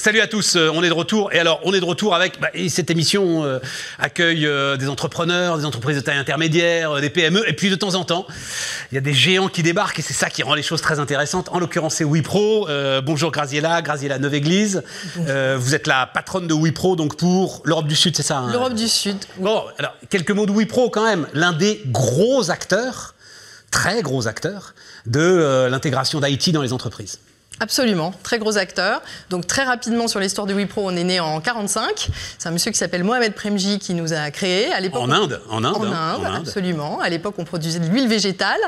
Salut à tous, euh, on est de retour. Et alors, on est de retour avec bah, et cette émission euh, accueille euh, des entrepreneurs, des entreprises de taille intermédiaire, euh, des PME, et puis de temps en temps, il y a des géants qui débarquent et c'est ça qui rend les choses très intéressantes. En l'occurrence, c'est Wipro. Bonjour Graziella, Graziella Neuve-Église. Vous êtes la patronne de Wipro, donc pour l'Europe du Sud, c'est ça hein L'Europe du Sud. Bon, alors, quelques mots de Wipro quand même. L'un des gros acteurs, très gros acteurs, de l'intégration d'IT dans les entreprises. Absolument, très gros acteur. Donc très rapidement sur l'histoire de Wipro, on est né en 45. C'est un monsieur qui s'appelle Mohamed Premji qui nous a créé. À l'époque, En Inde, en Inde, En hein, Inde, en Inde. absolument. À l'époque, on produisait de l'huile végétale.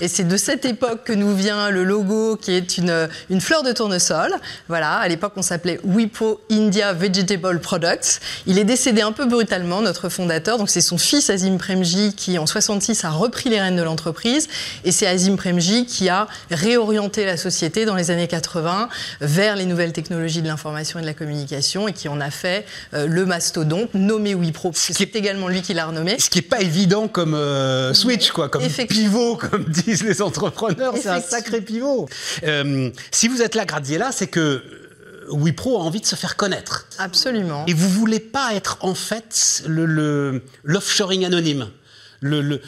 Et c'est de cette époque que nous vient le logo qui est une, une fleur de tournesol. Voilà, à l'époque, on s'appelait Wipro India Vegetable Products. Il est décédé un peu brutalement, notre fondateur. Donc c'est son fils Azim Premji qui, en 66, a repris les rênes de l'entreprise. Et c'est Azim Premji qui a réorienté la société dans les années 80 vers les nouvelles technologies de l'information et de la communication et qui en a fait euh, le mastodonte nommé Wipro. C'est également lui qui l'a renommé. Ce qui n'est pas évident comme euh, switch, quoi, comme pivot, comme disent les entrepreneurs. C'est un sacré pivot. Euh, si vous êtes là, Graziella, c'est que Wipro a envie de se faire connaître. Absolument. Et vous voulez pas être en fait le- le- l'offshoring anonyme. Le- le-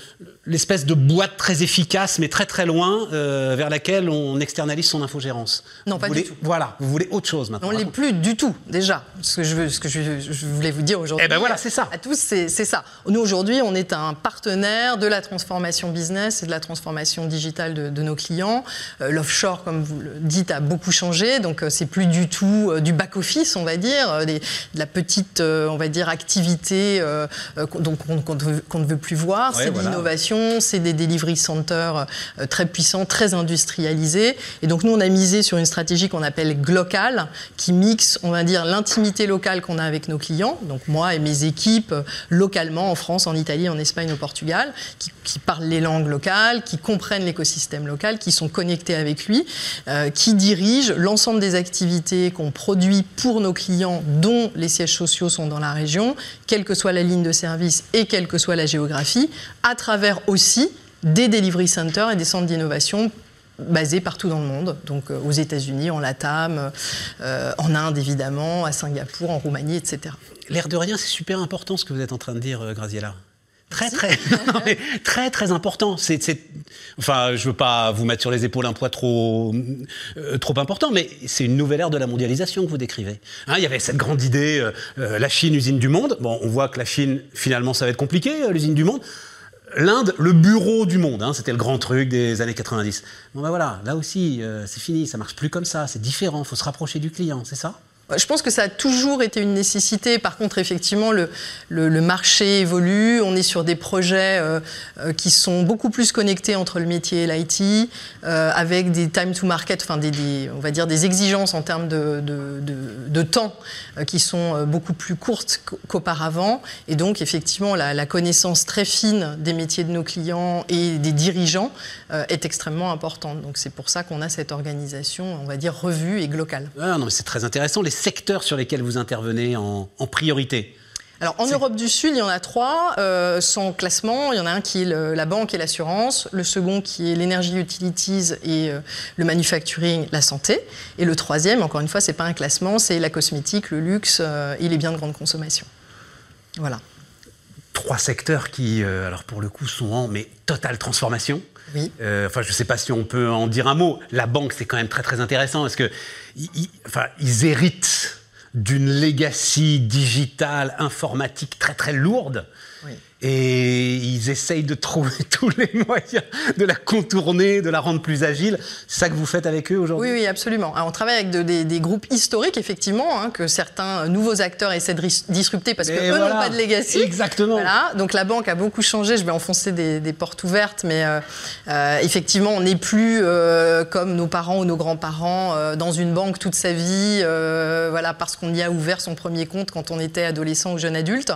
L'espèce de boîte très efficace, mais très très loin, euh, vers laquelle on externalise son infogérance. Non, Vous pas du tout. Voilà, vous voulez autre chose maintenant. On ne l'est plus du tout, déjà. Ce que je, veux, ce que je, je voulais vous dire aujourd'hui. Eh ben voilà, c'est ça. À tous, c'est ça. Nous, aujourd'hui, on est un partenaire de la transformation business et de la transformation digitale de, de nos clients. Euh, L'offshore, comme vous le dites, a beaucoup changé. Donc, euh, c'est plus du tout euh, du back-office, on va dire, des- de la petite, on va dire, activité qu'on ne veut plus voir. Ouais, c'est voilà. de l'innovation, c'est des delivery centers euh, très puissants, très industrialisés. Et donc, nous, on a misé sur une stratégie qu'on appelle Glocal, qui mixe, on va dire, l'intimité locale qu'on a avec nos clients, donc moi et mes équipes, euh, localement, en France, en Italie, en Espagne, au Portugal, qui, qui parlent les langues locales, qui comprennent l'écosystème local, qui sont connectés avec lui, euh, qui dirigent l'ensemble des activités qu'on produit pour nos clients, dont les sièges sociaux sont dans la région, quelle que soit la ligne de service et quelle que soit la géographie, à travers aussi des delivery centers et des centres d'innovation basés partout dans le monde, donc euh, aux États-Unis, en Latam, euh, en Inde évidemment, à Singapour, en Roumanie, etc. L'air de rien, c'est super important ce que vous êtes en train de dire, euh, Graziella. Très, très, non, mais très, très important. C'est, enfin, je veux pas vous mettre sur les épaules un poids trop, euh, trop important, mais c'est une nouvelle ère de la mondialisation que vous décrivez. Hein, il y avait cette grande idée, euh, euh, la Chine, usine du monde. Bon, on voit que la Chine, finalement, ça va être compliqué, l'usine du monde. L'Inde, le bureau du monde, hein, c'était le grand truc des années 90. Bon ben voilà, là aussi, euh, c'est fini, ça marche plus comme ça, c'est différent, faut se rapprocher du client, c'est ça? Je pense que ça a toujours été une nécessité. Par contre, effectivement, le, marché évolue. On est sur des projets euh, euh, qui sont beaucoup plus connectés entre le métier et l'IT, euh, avec des time to market, enfin on va dire des exigences en termes de, temps qui sont beaucoup plus courtes qu'au- qu'auparavant. Et donc, effectivement, la, connaissance très fine des métiers de nos clients et des dirigeants est extrêmement importante. Donc, c'est pour ça qu'on a cette organisation, on va dire, revue et globale. Ah, non, c'est très intéressant. Secteurs sur lesquels vous intervenez en, en priorité. Alors en Europe du Sud, il y en a trois euh, sans classement. Il y en a un qui est le- la banque et l'assurance, le second qui est l'énergie utilities et euh, le manufacturing, la santé, et le troisième, encore une fois, c'est pas un classement, c'est la cosmétique, le luxe euh, et les biens de grande consommation. Voilà. Trois secteurs qui, alors pour le coup, sont en mais totale transformation. Oui. Euh, enfin, je ne sais pas si on peut en dire un mot. La banque, c'est quand même très très intéressant parce que ils, ils- enfin, ils héritent d'une legacy digitale, informatique très très lourde. Oui. Et ils essayent de trouver tous les moyens de la contourner, de la rendre plus agile. C'est ça que vous faites avec eux aujourd'hui? Oui, oui, absolument. Alors, on travaille avec de- des, des groupes historiques, effectivement, hein, que certains nouveaux acteurs essaient de disrupter parce qu'eux voilà. n'ont pas de legacy. Exactement. Voilà. Donc la banque a beaucoup changé. Je vais enfoncer des, des portes ouvertes, mais euh, euh, effectivement, on n'est plus euh, comme nos parents ou nos grands-parents dans une banque toute sa vie, voilà, parce qu'on y a ouvert son premier compte quand on était adolescent ou jeune adulte.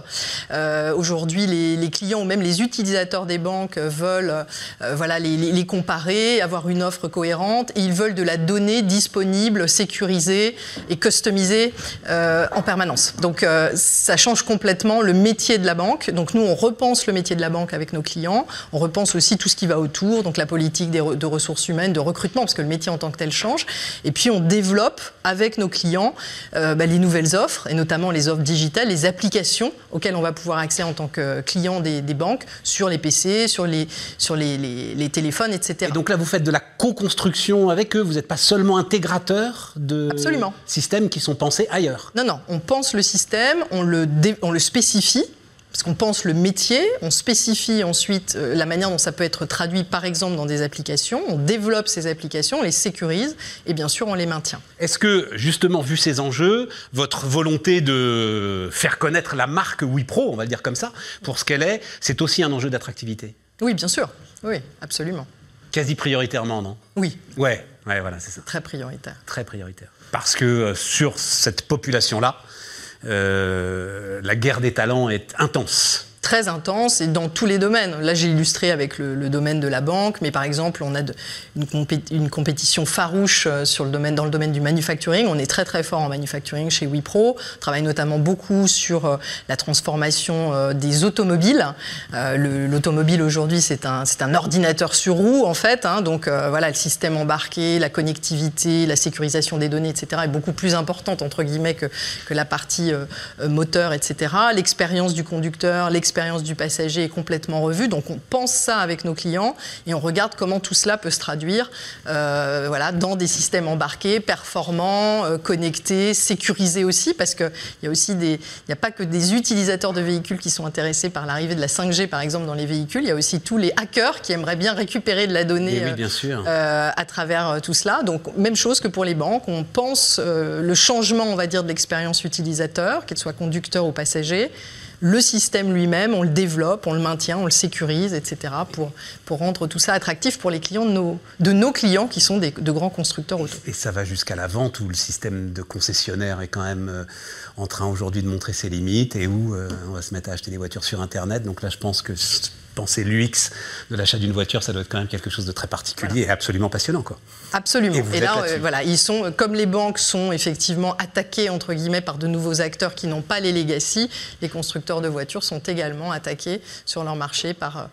Aujourd'hui, les, les, clients ou même les utilisateurs des banques veulent voilà, les, comparer, avoir une offre cohérente, et ils veulent de la donnée disponible, sécurisée et customisée en permanence. Donc ça change complètement le métier de la banque. Donc nous, on repense le métier de la banque avec nos clients, on repense aussi tout ce qui va autour, donc la politique de ressources humaines, de recrutement, parce que le métier en tant que tel change. Et puis on développe avec nos clients euh, bah, les nouvelles offres, et notamment les offres digitales, les applications auxquelles on va pouvoir accéder en tant que client des, banques sur les PC, sur les, sur les, les, téléphones, etc. Et donc là, vous faites de la co-construction avec eux, vous n'êtes pas seulement intégrateur de Absolument. systèmes qui sont pensés ailleurs. Non, non, on pense le système, on le, on le spécifie, parce qu'on pense le métier, on spécifie ensuite euh, la manière dont ça peut être traduit, par exemple, dans des applications, on développe ces applications, on les sécurise et bien sûr on les maintient. Est-ce que, justement, vu ces enjeux, votre volonté de faire connaître la marque Wipro, on va le dire comme ça, pour ce qu'elle est, c'est aussi un enjeu d'attractivité? Oui, bien sûr. Oui, absolument. Quasi prioritairement, non? Oui. Ouais, ouais, voilà, c'est ça. Très prioritaire. Très prioritaire. Parce que euh, sur cette population-là, la guerre des talents est intense très intense et dans tous les domaines. Là, j'ai illustré avec le, domaine de la banque, mais par exemple, on a une, compétition farouche euh, sur le domaine, dans le domaine du manufacturing. On est très très fort en manufacturing chez Wipro. On travaille notamment beaucoup sur euh, la transformation euh, des automobiles. L'automobile aujourd'hui, c'est un, un ordinateur sur roue en fait. Hein. donc voilà, le système embarqué, la connectivité, la sécurisation des données, etc. est beaucoup plus importante entre guillemets que, que la partie moteur, etc. L'expérience du conducteur, l'expérience l'expérience du passager est complètement revue. Donc on pense ça avec nos clients et on regarde comment tout cela peut se traduire euh, voilà, dans des systèmes embarqués, performants, euh, connectés, sécurisés aussi, parce qu'il n'y a aussi des, il n'y a pas que des utilisateurs de véhicules qui sont intéressés par l'arrivée de la 5G par exemple dans les véhicules. Il y a aussi tous les hackers qui aimeraient bien récupérer de la donnée bien sûr. Euh, à travers tout cela. Donc même chose que pour les banques, on pense le changement, on va dire, de l'expérience utilisateur, qu'elle soit conducteur ou passager le système lui-même, on le développe, on le maintient, on le sécurise, etc., pour, pour rendre tout ça attractif pour les clients de nos, clients qui sont des, de grands constructeurs auto. Et ça va jusqu'à la vente où le système de concessionnaire est quand même euh, en train aujourd'hui de montrer ses limites et où euh, on va se mettre à acheter des voitures sur Internet. Donc là, je pense que penser l'UX de l'achat d'une voiture, ça doit être quand même quelque chose de très particulier et absolument passionnant. Quoi. Absolument. Et, là, euh, voilà, ils sont, comme les banques sont effectivement attaquées, entre guillemets, par de nouveaux acteurs qui n'ont pas les legacy, les constructeurs de voitures sont également attaqués sur leur marché par... Euh,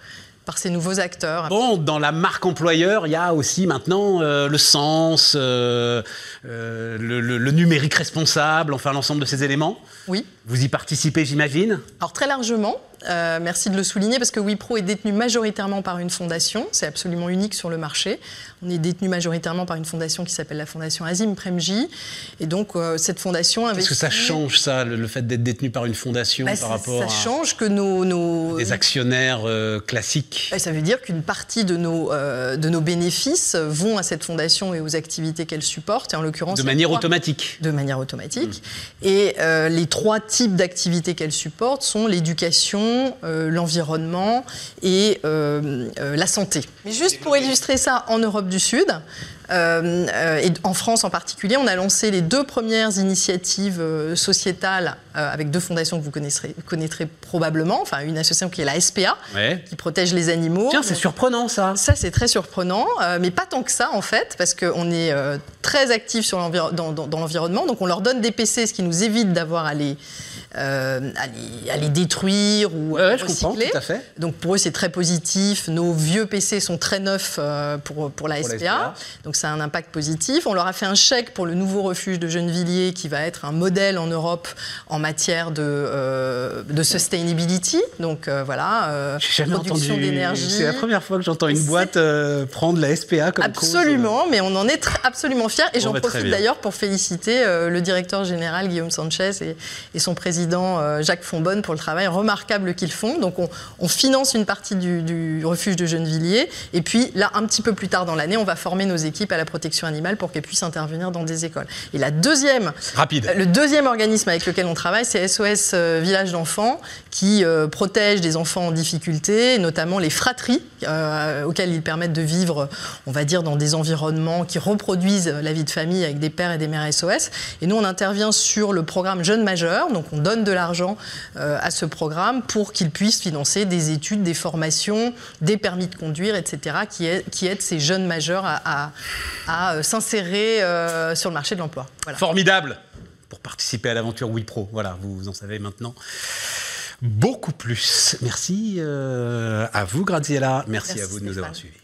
par ces nouveaux acteurs. Bon, dans la marque employeur, il y a aussi maintenant euh, le sens, le, le, numérique responsable, enfin l'ensemble de ces éléments. Oui. Vous y participez, j'imagine? Alors très largement. Euh, merci de le souligner parce que Wipro est détenu majoritairement par une fondation. C'est absolument unique sur le marché. On est détenu majoritairement par une fondation qui s'appelle la fondation Azim Premji. Et donc, euh, cette fondation investit... Est-ce que ça change, ça, le, fait d'être détenu par une fondation bah, par rapport ça change que nos... nos... Des actionnaires euh, classiques bah, Ça veut dire qu'une partie de nos, de nos bénéfices vont à cette fondation et aux activités qu'elle supporte. Et en l'occurrence... De manière automatique De manière automatique. Mmh. Et les trois types d'activités qu'elle supporte sont l'éducation, euh, l'environnement et euh, euh, la santé. Mais juste pour illustrer ça en Europe du Sud, et en France en particulier, on a lancé les deux premières initiatives sociétales avec deux fondations que vous connaîtrez, connaîtrez probablement. Enfin, une association qui est la SPA, qui protège les animaux. Tiens, c'est surprenant ça. Ça, c'est très surprenant, mais pas tant que ça en fait, parce qu'on est très actif sur dans, dans l'environnement. Donc, on leur donne des PC, ce qui nous évite d'avoir à les euh, à, les, détruire ou à recycler. tout à fait. Donc pour eux, c'est très positif. Nos vieux PC sont très neufs euh, pour, pour, la, SPA, Donc ça a un impact positif. On leur a fait un chèque pour le nouveau refuge de Gennevilliers qui va être un modèle en Europe en matière de, euh, de sustainability. Donc voilà, production d'énergie. C'est la première fois que j'entends une boîte prendre la SPA comme Absolument, mais on en est absolument fiers. Et j'en bah, profite d'ailleurs pour féliciter le directeur général Guillaume Sanchez et, et son président président euh, Jacques Fonbonne pour le travail remarquable qu'ils font. Donc on, finance une partie du, refuge de Gennevilliers et puis là un petit peu plus tard dans l'année on va former nos équipes à la protection animale pour qu'elles puissent intervenir dans des écoles. Et la deuxième, Rapide. le deuxième organisme avec lequel on travaille c'est SOS euh, Village d'enfants qui euh, protège des enfants en difficulté, notamment les fratries auxquelles ils permettent de vivre, on va dire, dans des environnements qui reproduisent la vie de famille avec des pères et des mères SOS. Et nous on intervient sur le programme Jeunes majeurs, donc on donne donne de l'argent à ce programme pour qu'il puisse financer des études, des formations, des permis de conduire, etc., qui, qui aident ces jeunes majeurs à, à, s'insérer sur le marché de l'emploi. Formidable pour participer à l'aventure WePro. Voilà, vous en savez maintenant beaucoup plus. Merci à vous, Graziella. Merci, à vous de nous avoir suivis.